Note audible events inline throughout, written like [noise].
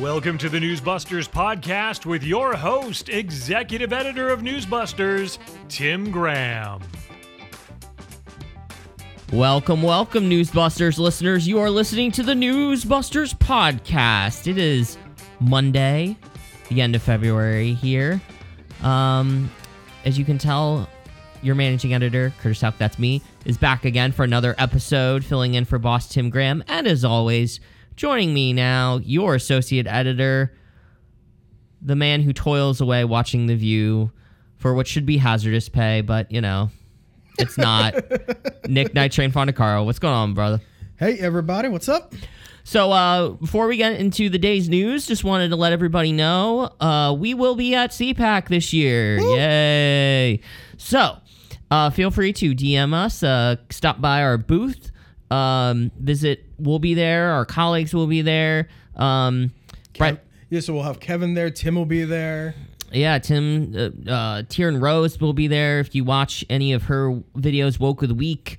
Welcome to the Newsbusters podcast with your host, executive editor of Newsbusters, Tim Graham. Welcome, welcome, Newsbusters listeners. You are listening to the Newsbusters podcast. It is Monday, the end of February here. Um, as you can tell, your managing editor, Curtis Houck, that's me, is back again for another episode, filling in for boss Tim Graham. And as always, joining me now, your associate editor, the man who toils away watching The View for what should be hazardous pay, but you know, it's not. [laughs] Nick Night Train Fondacaro, what's going on, brother? Hey everybody, what's up? So, uh, before we get into the day's news, just wanted to let everybody know uh, we will be at CPAC this year. Yay! So, uh, feel free to DM us, uh, stop by our booth, um, visit. We'll be there. Our colleagues will be there. Um, Brett, Yeah, so we'll have Kevin there, Tim will be there. yeah, Tim, uh, uh, Tierin Rose will be there. If you watch any of her videos, Woke of the Week.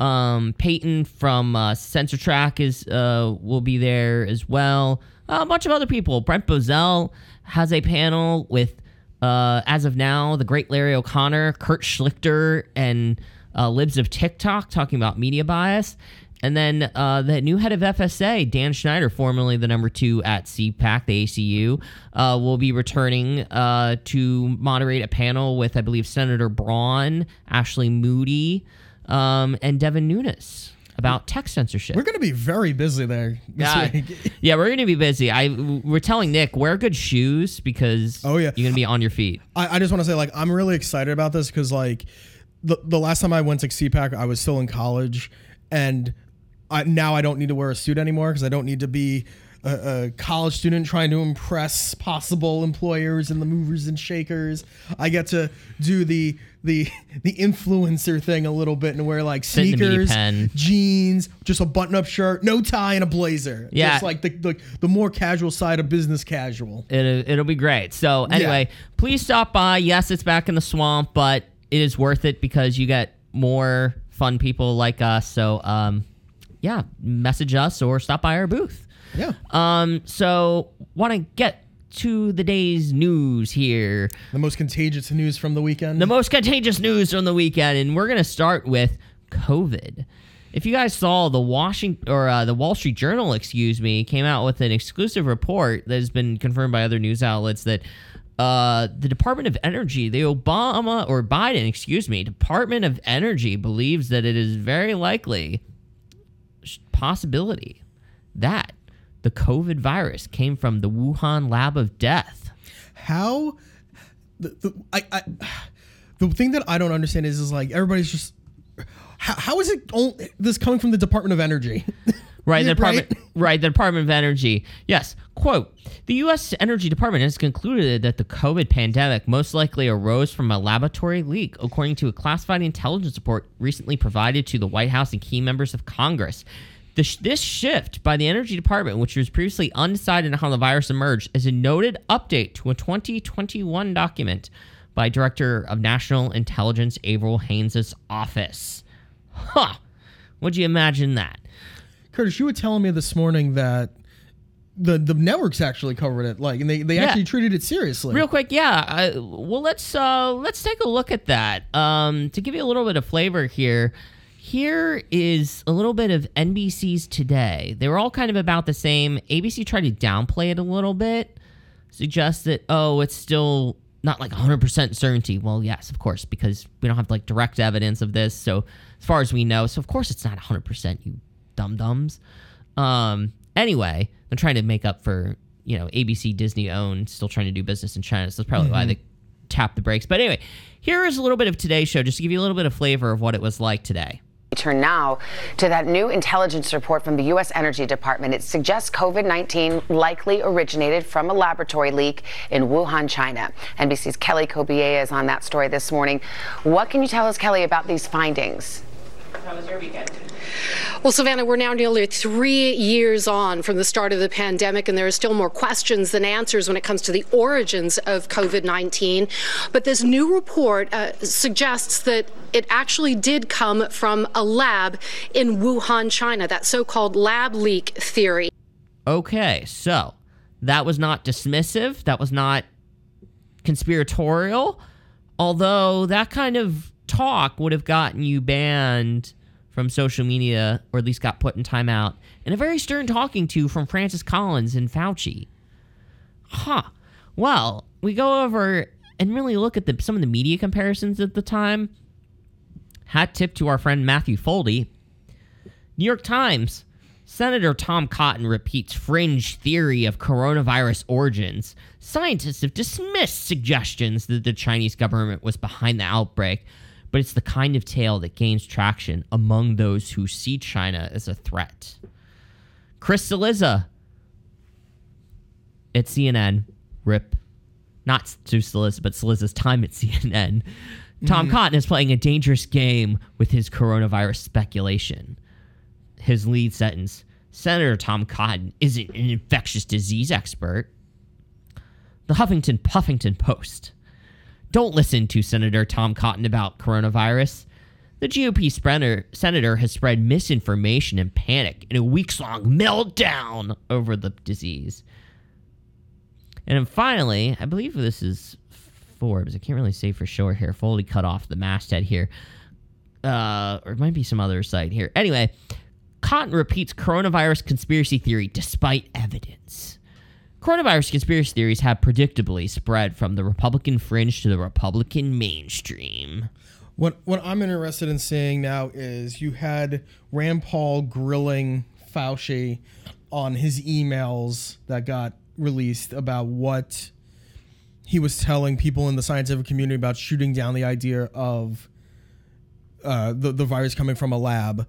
Um, Peyton from uh, CensorTrack is uh, will be there as well. a bunch of other people. Brent Bozell has a panel with, uh, as of now, the great Larry O'Connor, Kurt Schlichter, and uh, Libs of TikTok talking about media bias. And then uh, the new head of FSA, Dan Schneider, formerly the number two at CPAC, the ACU, uh, will be returning uh, to moderate a panel with, I believe, Senator Braun, Ashley Moody, um, and Devin Nunes about tech censorship. We're gonna be very busy there this yeah, week. [laughs] yeah, we're gonna be busy. I we're telling Nick wear good shoes because Oh, yeah. you're gonna be on your feet. I, I just want to say, like, I'm really excited about this because, like, the the last time I went to CPAC, I was still in college, and I, now I don't need to wear a suit anymore because I don't need to be a, a college student trying to impress possible employers and the movers and shakers. I get to do the the [laughs] the influencer thing a little bit and wear like Sit in the media sneakers, jeans, just a button up shirt, no tie, and a blazer. Yeah. just like the, the the more casual side of business casual. It, it'll be great. So anyway, please stop by. Yes, it's back in the swamp, but it is worth it because you get more fun people like us. So um, yeah, message us or stop by our booth. Yeah. Um, so want to get to the day's news here. The most contagious news from the weekend. The most contagious news from the weekend, and we're gonna start with COVID. If you guys saw the Washington or uh, the Wall Street Journal, excuse me, came out with an exclusive report that has been confirmed by other news outlets that uh, the Department of Energy, the Obama or Biden, excuse me, Department of Energy believes that it is very likely possibility that the COVID virus came from the Wuhan lab of death. how the, the I, I the thing that I don't understand is is like everybody's just how, how is it only, this coming from the Department of Energy? [laughs] Right, the Department, [laughs] right? the Department of Energy. Yes, quote: The U.S. Energy Department has concluded that the COVID pandemic most likely arose from a laboratory leak, according to a classified intelligence report recently provided to the White House and key members of Congress. The sh- this shift by the Energy Department, which was previously undecided on how the virus emerged, is a noted update to a 2021 document by Director of National Intelligence Avril Haines' office. Huh. Would you imagine that? Curtis, you were telling me this morning that the the networks actually covered it, like, and they, they Yeah. actually treated it seriously. Real quick, yeah. I, well, let's uh, let's take a look at that. Um, to give you a little bit of flavor here, here is a little bit of NBC's Today. They were all kind of about the same. ABC tried to downplay it a little bit, suggest that oh, it's still not like 100% certainty. Well, yes, of course, because we don't have like direct evidence of this. So as far as we know, so of course it's not 100%. You dum dums. Um. Anyway, they're trying to make up for you know ABC Disney owned, still trying to do business in China. So that's probably why they tapped the brakes. But anyway, here is a little bit of today's show, just to give you a little bit of flavor of what it was like today. We turn now to that new intelligence report from the U.S. Energy Department. It suggests COVID 19 likely originated from a laboratory leak in Wuhan, China. NBC's Kelly Cobiella is on that story this morning. What can you tell us, Kelly, about these findings? How was your weekend? Well, Savannah, we're now nearly three years on from the start of the pandemic, and there are still more questions than answers when it comes to the origins of COVID 19. But this new report uh, suggests that it actually did come from a lab in Wuhan, China, that so called lab leak theory. Okay, so That was not dismissive. That was not conspiratorial. Although that kind of talk would have gotten you banned from social media, or at least got put in timeout, and a very stern talking to from Francis Collins and Fauci. Huh. Well, we go over and really look at the, some of the media comparisons at the time. Hat tip to our friend Matthew Foldi. New York Times. Senator Tom Cotton repeats fringe theory of coronavirus origins. Scientists have dismissed suggestions that the Chinese government was behind the outbreak, but it's the kind of tale that gains traction among those who see China as a threat. Chris Cillizza at CNN, rip. Not to Cillizza, but Cillizza's time at CNN. Tom mm-hmm. Cotton is playing a dangerous game with his coronavirus speculation his lead sentence Senator Tom Cotton isn't an infectious disease expert. The Huffington Puffington Post. Don't listen to Senator Tom Cotton about coronavirus. The GOP senator has spread misinformation and panic in a weeks long meltdown over the disease. And then finally, I believe this is Forbes. I can't really say for sure here. Fully cut off the masthead here. Uh, or it might be some other site here. Anyway, Cotton repeats coronavirus conspiracy theory despite evidence. Coronavirus conspiracy theories have predictably spread from the Republican fringe to the Republican mainstream. What what I'm interested in seeing now is you had Rand Paul grilling Fauci on his emails that got released about what he was telling people in the scientific community about shooting down the idea of uh, the the virus coming from a lab,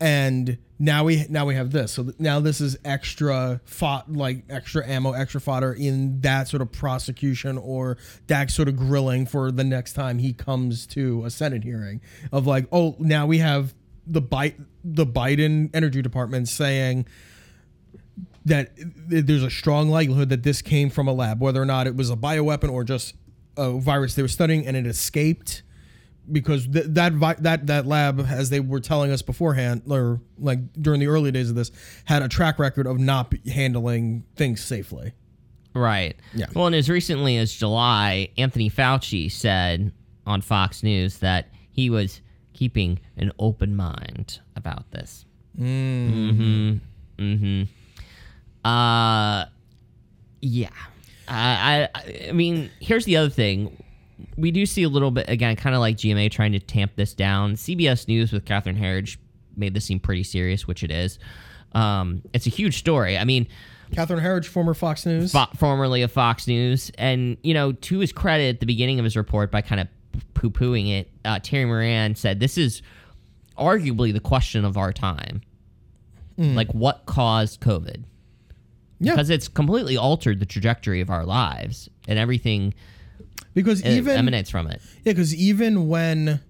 and now we now we have this. So now this is extra fought like extra ammo, extra fodder in that sort of prosecution or that sort of grilling for the next time he comes to a Senate hearing of like, oh, now we have the Bi- the Biden Energy Department saying that there's a strong likelihood that this came from a lab, whether or not it was a bioweapon or just a virus they were studying and it escaped because th- that vi- that that lab, as they were telling us beforehand, or like during the early days of this, had a track record of not handling things safely. Right. Yeah. Well, and as recently as July, Anthony Fauci said on Fox News that he was keeping an open mind about this. Mm. Hmm. Hmm. Uh. Yeah. I, I. I mean, here's the other thing. We do see a little bit again, kind of like GMA trying to tamp this down. CBS News with Catherine Herridge made this seem pretty serious, which it is. Um, it's a huge story. I mean, Catherine Herridge, former Fox News. fo- formerly of Fox News, and you know, to his credit, at the beginning of his report, by kind of poo pooing it, uh, Terry Moran said, "This is arguably the question of our time. Like, what caused COVID? Yeah. Because it's completely altered the trajectory of our lives, and everything because uh, even emanates from it. Yeah, because even when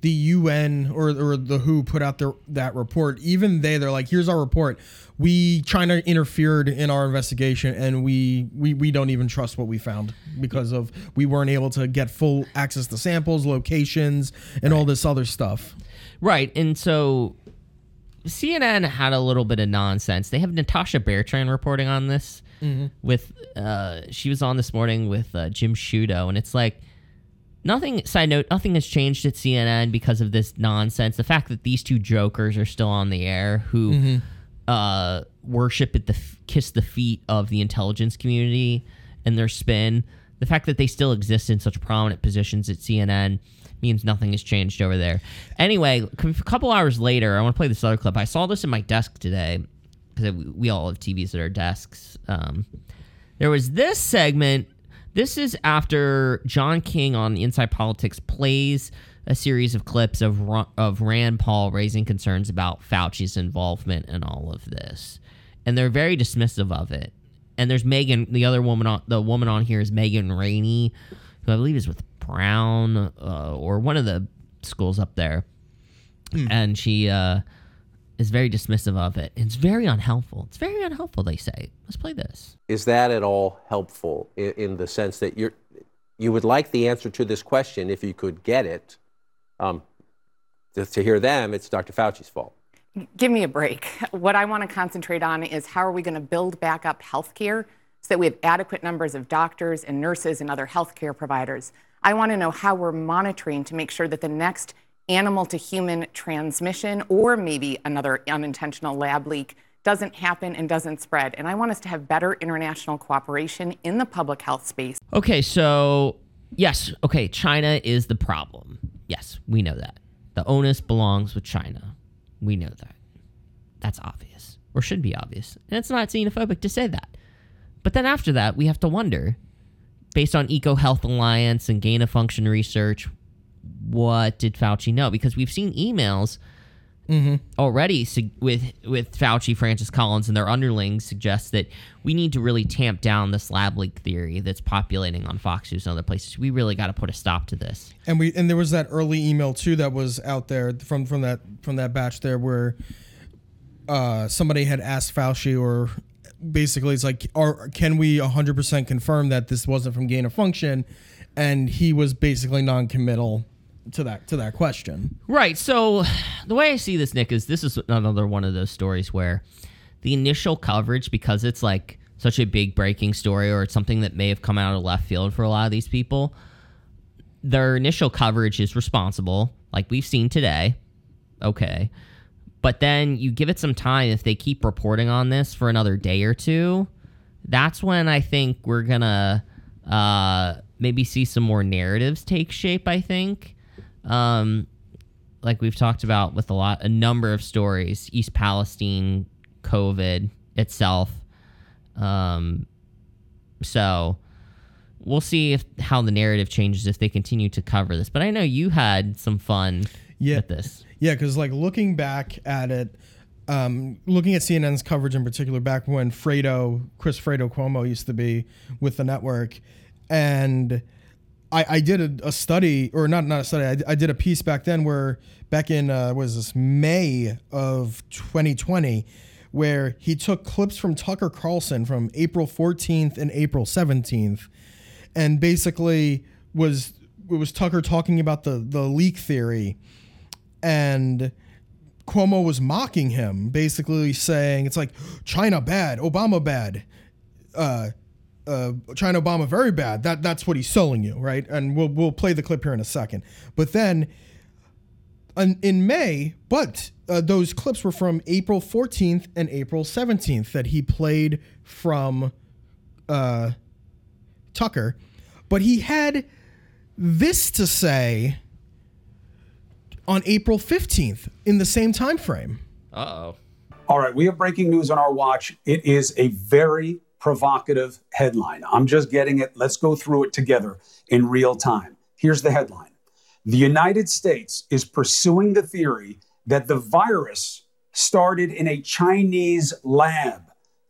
the UN or, or the WHO put out their that report, even they they're like, here's our report. We China interfered in our investigation, and we we we don't even trust what we found because of we weren't able to get full access to samples, locations, and all this other stuff. Right. And so CNN had a little bit of nonsense. They have Natasha Bertrand reporting on this with uh she was on this morning with uh, Jim Sciutto and it's like nothing side note nothing has changed at CNN because of this nonsense. The fact that these two jokers are still on the air who uh worship at the f- kiss the feet of the intelligence community and their spin, the fact that they still exist in such prominent positions at CNN means nothing has changed over there. Anyway, a couple hours later, I want to play this other clip. I saw this in my desk today because we all have TVs at our desks. Um, there was this segment. This is after John King on Inside Politics plays a series of clips of of Rand Paul raising concerns about Fauci's involvement in all of this, and they're very dismissive of it. And there's Megan, the other woman on the woman on here is Megan Ranney, who I believe is with Brown uh, or one of the schools up there, and she uh, is very dismissive of it. It's very unhelpful. It's very unhelpful. They say. Let's play this. Is that at all helpful in, in the sense that you're, you would like the answer to this question if you could get it? Um, to, to hear them, it's Dr. Fauci's fault. Give me a break. What I want to concentrate on is how are we going to build back up healthcare so that we have adequate numbers of doctors and nurses and other healthcare providers. I want to know how we're monitoring to make sure that the next animal to human transmission or maybe another unintentional lab leak doesn't happen and doesn't spread. And I want us to have better international cooperation in the public health space. Okay, so yes, okay, China is the problem. Yes, we know that. The onus belongs with China. We know that. That's obvious, or should be obvious. And it's not xenophobic to say that. But then after that, we have to wonder, based on EcoHealth Alliance and gain of function research, what did Fauci know? Because we've seen emails already su- with with Fauci, Francis Collins, and their underlings suggest that we need to really tamp down this lab leak theory that's populating on Fox News and other places. We really got to put a stop to this. And we and there was that early email too that was out there from from that from that batch there where uh, somebody had asked Fauci or basically it's like are can we 100% confirm that this wasn't from gain of function and he was basically non-committal to that to that question. Right. So the way I see this, Nick, is this is another one of those stories where the initial coverage, because it's like such a big breaking story or it's something that may have come out of left field for a lot of these people, their initial coverage is responsible, like we've seen today. Okay. But then you give it some time if they keep reporting on this for another day or two. That's when I think we're gonna uh, maybe see some more narratives take shape. I think, um, like we've talked about with a lot, a number of stories, East Palestine, COVID itself. Um, so we'll see if how the narrative changes if they continue to cover this. But I know you had some fun Yeah. with this. Yeah, because like looking back at it, um, looking at CNN's coverage in particular, back when Fredo, Chris Fredo Cuomo used to be with the network, and I, I did a, a study, or not not a study, I, I did a piece back then where back in uh, was this May of 2020, where he took clips from Tucker Carlson from April 14th and April 17th, and basically was it was Tucker talking about the the leak theory. And Cuomo was mocking him, basically saying it's like China bad, Obama bad, uh, uh, China Obama very bad. That that's what he's selling you, right? And we'll we'll play the clip here in a second. But then, in, in May, but uh, those clips were from April 14th and April 17th that he played from uh, Tucker, but he had this to say on April 15th in the same time frame. Uh oh. All right, we have breaking news on our watch. It is a very provocative headline. I'm just getting it. Let's go through it together in real time. Here's the headline The United States is pursuing the theory that the virus started in a Chinese lab,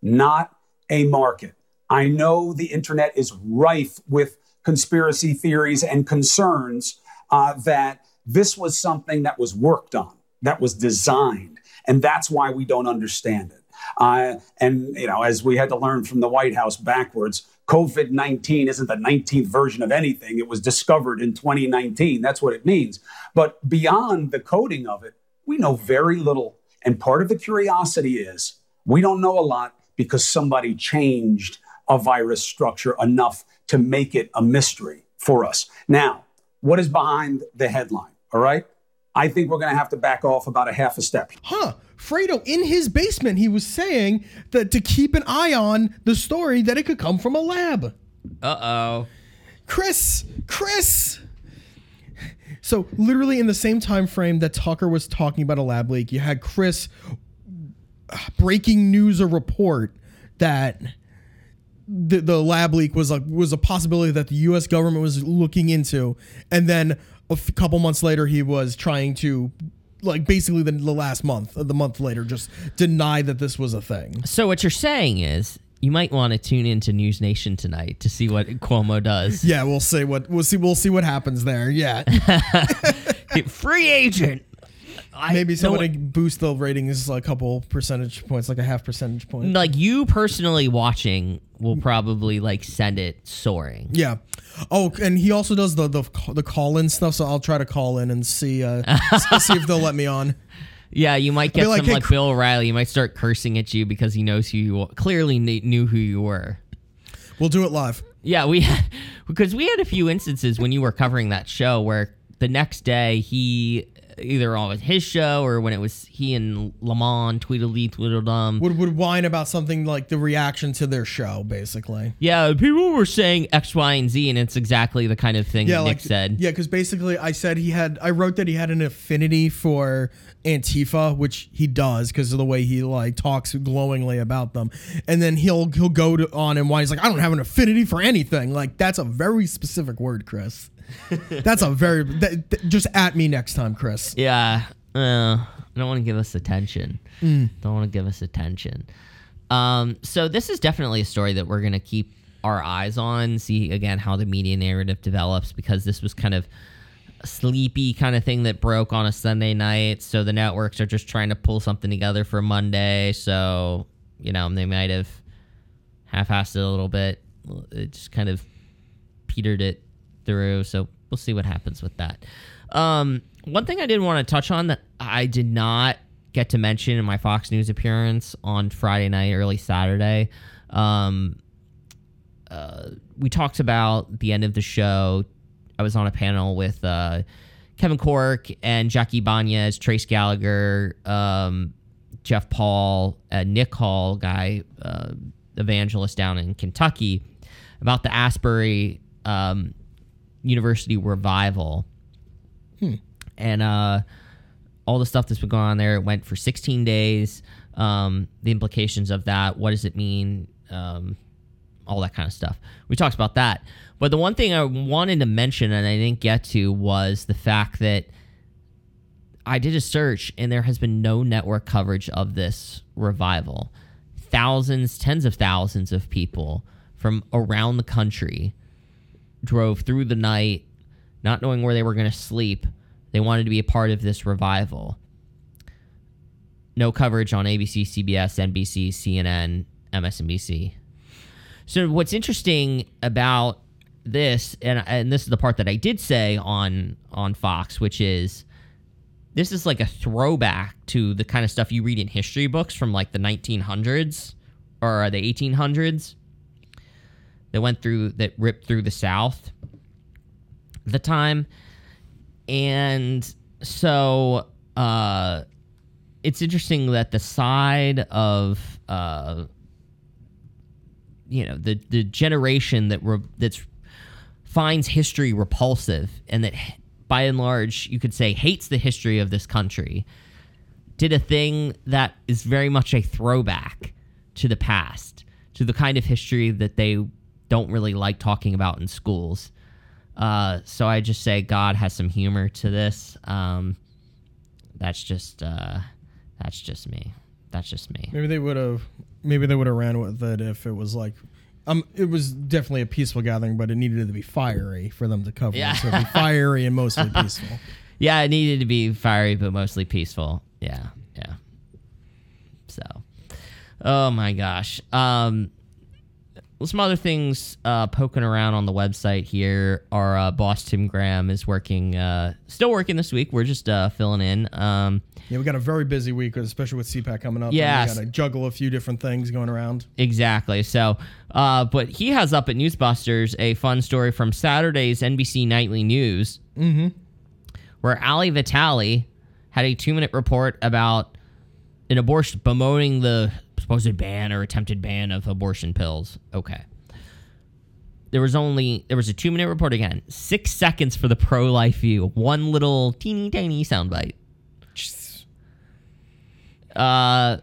not a market. I know the internet is rife with conspiracy theories and concerns uh, that this was something that was worked on, that was designed, and that's why we don't understand it. Uh, and you know, as we had to learn from the White House backwards, COVID 19 isn't the 19th version of anything. It was discovered in 2019. That's what it means. But beyond the coding of it, we know very little. And part of the curiosity is we don't know a lot because somebody changed a virus structure enough to make it a mystery for us. Now, what is behind the headline? All right. I think we're going to have to back off about a half a step. Huh. Fredo, in his basement, he was saying that to keep an eye on the story that it could come from a lab. Uh oh. Chris, Chris. So literally in the same time frame that Tucker was talking about a lab leak, you had Chris uh, breaking news a report that the, the lab leak was a was a possibility that the U.S. government was looking into, and then a f- couple months later he was trying to, like basically the, the last month, the month later, just deny that this was a thing. So what you're saying is you might want to tune into News Nation tonight to see what Cuomo does. Yeah, we'll see what we'll see we'll see what happens there. Yeah, [laughs] Free agent. I- maybe no somebody one- boost the ratings a couple percentage points, like a half percentage point. like you personally watching will probably like send it soaring. Yeah. Oh, and he also does the the the call in stuff. So I'll try to call in and see uh s- [laughs] see if they'll let me on. Yeah, you might get like, some "Hey, like Cr- Bill O'Reilly. You might start cursing at you because he knows who you clearly kn- knew who you were. We'll do it live. Yeah, we [laughs] because we had a few instances when you were covering that show where the next day he either on his show or when it was he and Lamont Tweedledee Tweedledum. Would would whine about something like the reaction to their show, basically. Yeah, people were saying X, Y, and Z, and it's exactly the kind of thing Yeah, Nick like said. Yeah, because basically I said he had. I wrote that he had an affinity for Antifa, which he does because of the way he like talks glowingly about them, and then he'll he'll go to, on and whine. He's like, I don't have an affinity for anything. Like that's a very specific word, Chris. That's a very that, that- just at me next time, Chris. Yeah. Uh, I don't want to give us attention. Don't want to give us attention. Um, so this is definitely a story that we're gonna keep our eyes on. See again how the media narrative develops because this was kind of a sleepy kind of thing that broke on a Sunday night. So the networks are just trying to pull something together for Monday. So you know they might have half-assed it a little bit. It just kind of petered it through. So we'll see what happens with that. Um, one thing I did want to touch on that I did not get to mention in my Fox News appearance on Friday night, early Saturday. Um, uh, we talked about the end of the show. I was on a panel with uh, Kevin Corke and Jackie Ibanez, Trace Gallagher, um, Jeff Paul, uh, Nick Hall, guy, uh, evangelist down in Kentucky, about the Asbury um, University revival. And uh, all the stuff that's been going on there. It went for 16 days. Um, the implications of that. What does it mean? Um, all that kind of stuff. We talked about that. But the one thing I wanted to mention and I didn't get to was the fact that I did a search and there has been no network coverage of this revival. Thousands, tens of thousands of people from around the country drove through the night, not knowing where they were going to sleep. They wanted to be a part of this revival. No coverage on ABC, CBS, NBC, CNN, MSNBC. So what's interesting about this, and and this is the part that I did say on on Fox, which is this is like a throwback to the kind of stuff you read in history books from like the 1900s or the 1800s that went through that ripped through the South the time, and so uh, it's interesting that the side of uh, you know the the generation that re- that's finds history repulsive and that by and large you could say hates the history of this country did a thing that is very much a throwback to the past to the kind of history that they don't really like talking about in schools uh, so i just say god has some humor to this um, that's just uh, that's just me that's just me Maybe they would have. Maybe they would have ran with it if it was like. Um, it was definitely a peaceful gathering, but it needed to be fiery for them to cover Yeah. it. So it'd be [laughs] fiery and mostly peaceful. Yeah, it needed to be fiery but mostly peaceful. Yeah, yeah. So, oh my gosh. Um, well, some other things uh, poking around on the website here. Our uh, boss Tim Graham is working, uh, still working this week. We're just uh, filling in. Um, Yeah, we got a very busy week, especially with CPAC coming up. Yeah, got to juggle a few different things going around. Exactly. So, uh, but he has up at Newsbusters a fun story from Saturday's NBC Nightly News, where Ali Vitali had a two-minute report about an abortion, bemoaning the supposed ban or attempted ban of abortion pills. Okay. There was only there was a two-minute report again, six seconds for the pro-life view, one little teeny tiny soundbite. Uh,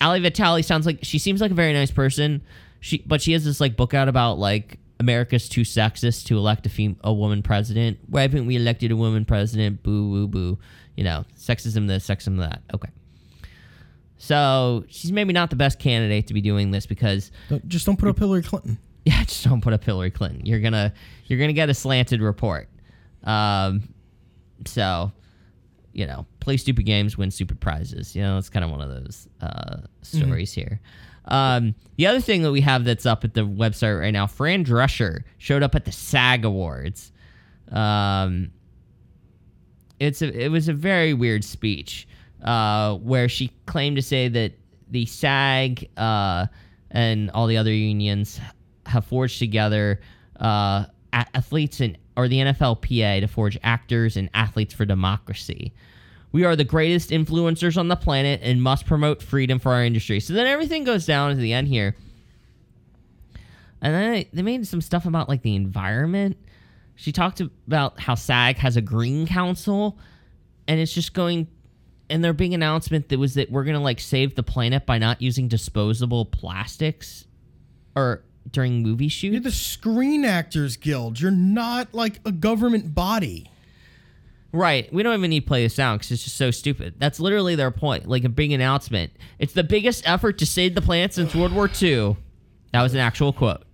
Ali Vitali sounds like she seems like a very nice person. She but she has this like book out about like America's too sexist to elect a fem- a woman president. Why haven't we elected a woman president? Boo boo boo. You know, sexism this, sexism that. Okay. So she's maybe not the best candidate to be doing this because Don't- Just don't put up Hillary Clinton. [laughs] yeah, just don't put up Hillary Clinton. You're gonna you're gonna get a slanted report. Um, so you know, play stupid games, win stupid prizes. You know, it's kind of one of those uh, stories here. Um, the other thing that we have that's up at the website right now, Fran Drescher showed up at the SAG Awards. Um, it's a, it was a very weird speech uh, where she claimed to say that the SAG uh, and all the other unions have forged together uh, athletes and or the NFLPA to forge actors and athletes for democracy. We are the greatest influencers on the planet and must promote freedom for our industry. So then everything goes down to the end here. And then they made some stuff about like the environment. She talked about how SAG has a green council and it's just going and their big announcement that was that we're gonna like save the planet by not using disposable plastics or during movie shoots. You're the Screen Actors Guild. You're not like a government body. Right. We don't even need to play this out because it's just so stupid. That's literally their point. Like a big announcement. It's the biggest effort to save the planet since World War II. That was an actual quote.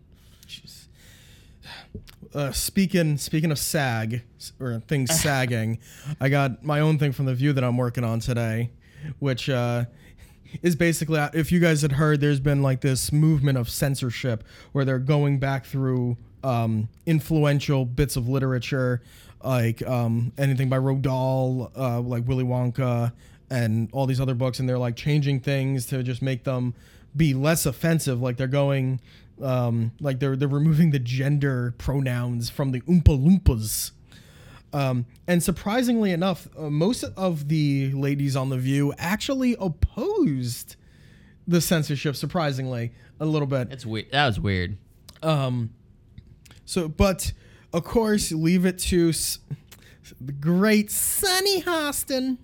Uh, speaking speaking of SAG or things [laughs] sagging, I got my own thing from the View that I'm working on today, which uh, is basically uh, if you guys had heard, there's been like this movement of censorship where they're going back through um, influential bits of literature, like um, anything by Roald Dahl, uh, like Willy Wonka, and all these other books, and they're like changing things to just make them be less offensive. Like they're going um, like they're they're removing the gender pronouns from the Oompa Loompas. Um, and surprisingly enough, uh, most of the ladies on the View actually opposed the censorship. Surprisingly, a little bit. It's weird. That was weird. Um, so, but of course, leave it to s- the great Sunny Hostin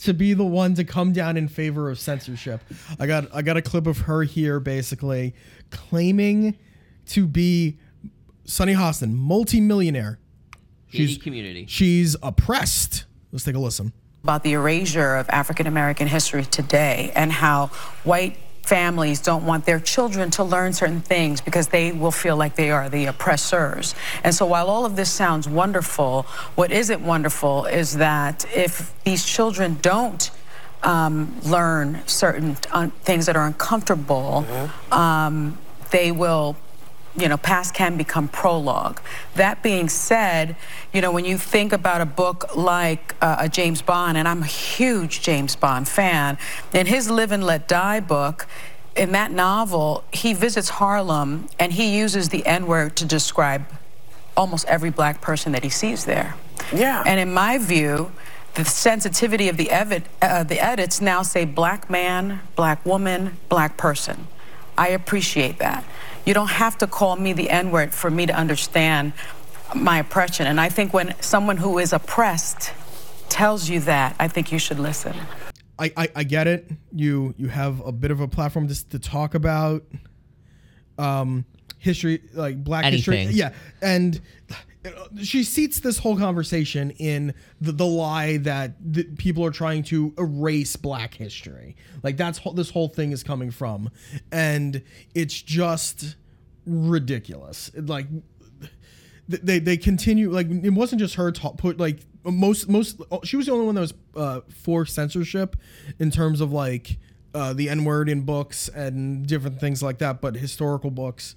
to be the one to come down in favor of censorship. I got I got a clip of her here, basically claiming to be Sunny Hostin, multimillionaire. She's community. She's oppressed. Let's take a listen. About the erasure of African American history today and how white families don't want their children to learn certain things because they will feel like they are the oppressors. And so while all of this sounds wonderful, what isn't wonderful is that if these children don't um, learn certain un- things that are uncomfortable, um, they will you know, past can become prologue. That being said, you know, when you think about a book like uh, a James Bond, and I'm a huge James Bond fan, in his Live and Let Die book, in that novel, he visits Harlem and he uses the N word to describe almost every black person that he sees there. Yeah. And in my view, the sensitivity of the, evid- uh, the edits now say black man, black woman, black person. I appreciate that. You don't have to call me the N word for me to understand my oppression. And I think when someone who is oppressed tells you that, I think you should listen. I, I, I get it. You you have a bit of a platform to, to talk about um, history, like Black history. Yeah, and she seats this whole conversation in the, the lie that the people are trying to erase Black history. Like that's this whole thing is coming from, and it's just ridiculous. Like they they continue like it wasn't just her ta- put like most most she was the only one that was uh, for censorship in terms of like uh, the n word in books and different things like that, but historical books.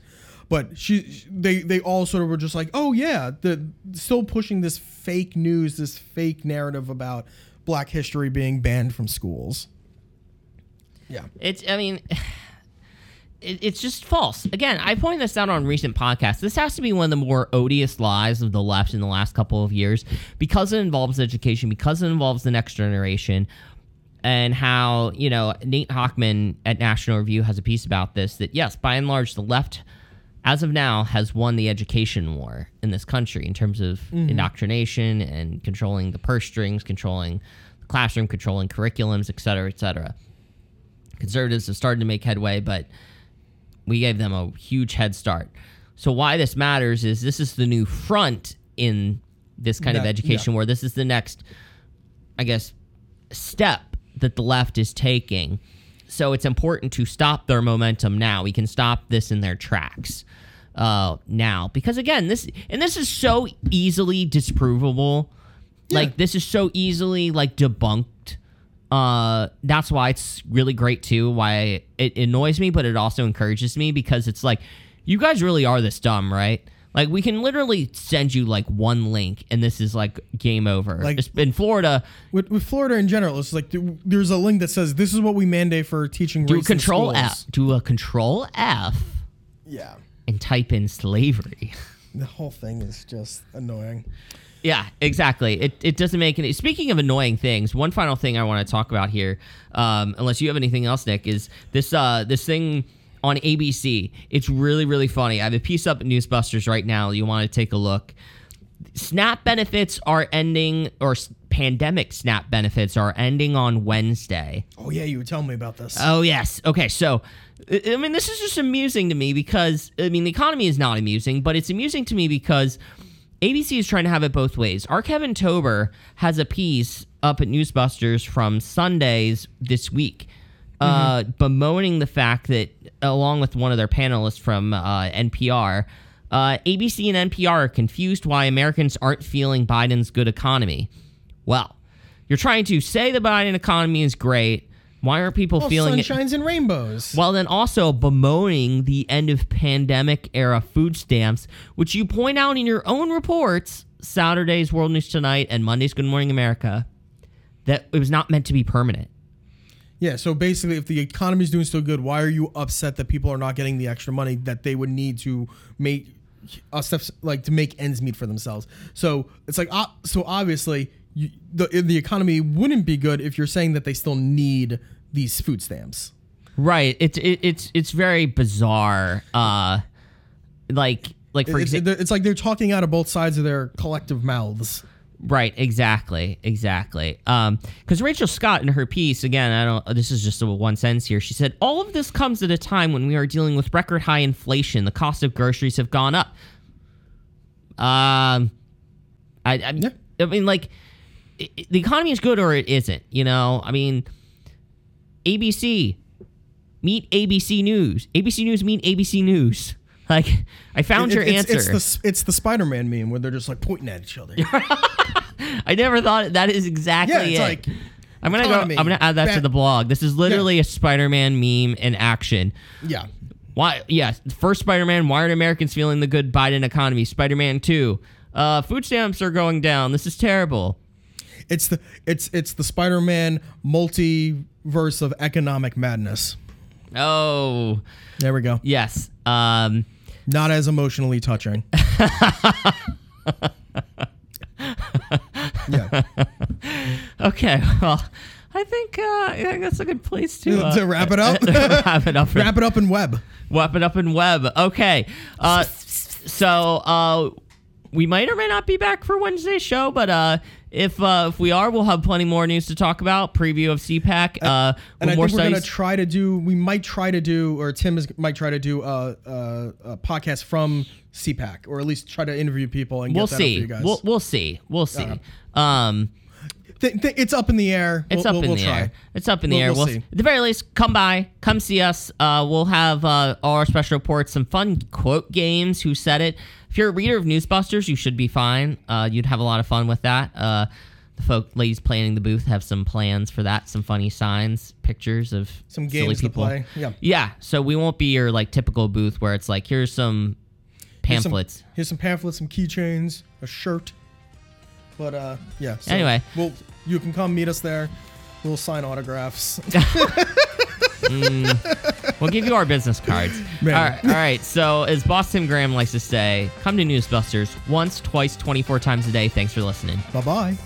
But she they they all sort of were just like, oh yeah, the still pushing this fake news, this fake narrative about Black history being banned from schools. Yeah. It's, I mean, [sighs] it, it's just false. Again, I pointed this out on recent podcasts. This has to be one of the more odious lies of the left in the last couple of years because it involves education, because it involves the next generation, and how, you know, Nate Hochman at National Review has a piece about this that, yes, by and large, the left. As of now, has won the education war in this country in terms of mm-hmm. indoctrination and controlling the purse strings, controlling the classroom, controlling curriculums, et cetera, et cetera conservatives have started to make headway, but we gave them a huge head start. So why this matters is this is the new front in this kind of education war. This is the next, I guess, step that the left is taking. So it's important to stop their momentum now. We can stop this in their tracks uh, now because again, this and this is so easily disprovable. Like this is so easily like debunked. Uh, that's why it's really great too. Why it annoys me, but it also encourages me because it's like, you guys really are this dumb, right? Like we can literally send you like one link, and this is like game over. Like- Like in Florida, With, with Florida in general, it's like there's a link that says this is what we mandate for teaching do a race in control. F, do a control F, Yeah. and type in slavery. [laughs] The whole thing is just annoying. Yeah, exactly. It, it doesn't make any. Speaking of annoying things, one final thing I want to talk about here, um, unless you have anything else, Nick, is this uh, this thing on ABC. It's really really funny. I have a piece up at Newsbusters right now. You want to take a look. SNAP benefits are ending, or pandemic SNAP benefits are ending on Wednesday. Oh yeah, you were telling me about this. Oh yes. Okay, so I I mean, this is just amusing to me because I mean, the economy is not amusing, but it's amusing to me because ABC is trying to have it both ways. Our Kevin Tober has a piece up at Newsbusters from Sundays this week, uh, bemoaning the fact that, along with one of their panelists from uh, NPR, uh, ABC and NPR are confused why Americans aren't feeling Biden's good economy. Well, you're trying to say the Biden economy is great. Why aren't people Well, feeling it? sunshines and rainbows. While then also bemoaning the end of pandemic era food stamps, which you point out in your own reports, Saturday's World News Tonight and Monday's Good Morning America, that it was not meant to be permanent. Yeah, so basically, if the economy is doing so good, why are you upset that people are not getting the extra money that they would need to make uh, steps like to make ends meet for themselves? So it's like, uh, so obviously, you, the the economy wouldn't be good if you're saying that they still need these food stamps. Right. It's it, it's it's very bizarre. Uh, like like for It's, example. it's like they're talking out of both sides of their collective mouths. Right, exactly, exactly. Um, because Rachel Scott in her piece, again, I don't. This is just a one sentence here. She said, "All of this comes at a time when we are dealing with record high inflation. The cost of groceries have gone up." Um, I, I, Yeah. I mean, like, i i- the economy is good or it isn't. You know, I mean, ABC, meet ABC News. ABC News, meet ABC News. Like, I found It- your it's, answer. It's the it's the Spider-Man meme where they're just like pointing at each other. [laughs] I never thought that is exactly yeah, it's it. like I'm gonna go. I'm gonna add that to the blog. This is literally a Spider-Man meme in action. yeah. Why? Yeah, first Spider-Man. Why aren't Americans feeling the good Biden economy? Spider-Man Two. Uh, food stamps are going down. This is terrible. It's the it's it's the Spider-Man multiverse of economic madness. Oh, There we go. yes. Um, Not as emotionally touching. [laughs] yeah. okay. Well, I think uh, I think that's a good place to uh, to wrap it up. [laughs] wrap it up. [laughs] wrap it up in web. Wrap it up in web. Okay. Uh, so uh, we might or may not be back for Wednesday's show, but uh, if uh, if we are, we'll have plenty more news to talk about. Preview of CPAC. Uh, And I more think we're gonna try to do. We might try to do, or Tim is might try to do a, a, a podcast from CPAC, or at least try to interview people and we'll get that up for see. you guys. We'll we'll see. We'll see. Um, Th- th- it's up in the air. It's We'll- up we'll- in we'll the try. air. It's up in the air. we'll see. at the very least, come by, come see us. Uh, we'll have uh, all our special reports, some fun quote games. Who said it? If you're a reader of Newsbusters, you should be fine. Uh, you'd have a lot of fun with that. Uh, the folk, ladies planning the booth, have some plans for that. Some funny signs, pictures of Some silly games to people. play. Yeah. Yeah. So we won't be your like typical booth where it's like here's some Here's some- pamphlets. Here's some pamphlets, some keychains, a shirt. But uh, yeah. so Anyway. we'll you can come meet us there. We'll sign autographs. [laughs] We'll give you our business cards. [laughs] all right, all right. So, as Boss Tim Graham likes to say, come to Newsbusters once, twice, 24 times a day. Thanks for listening. bye bye.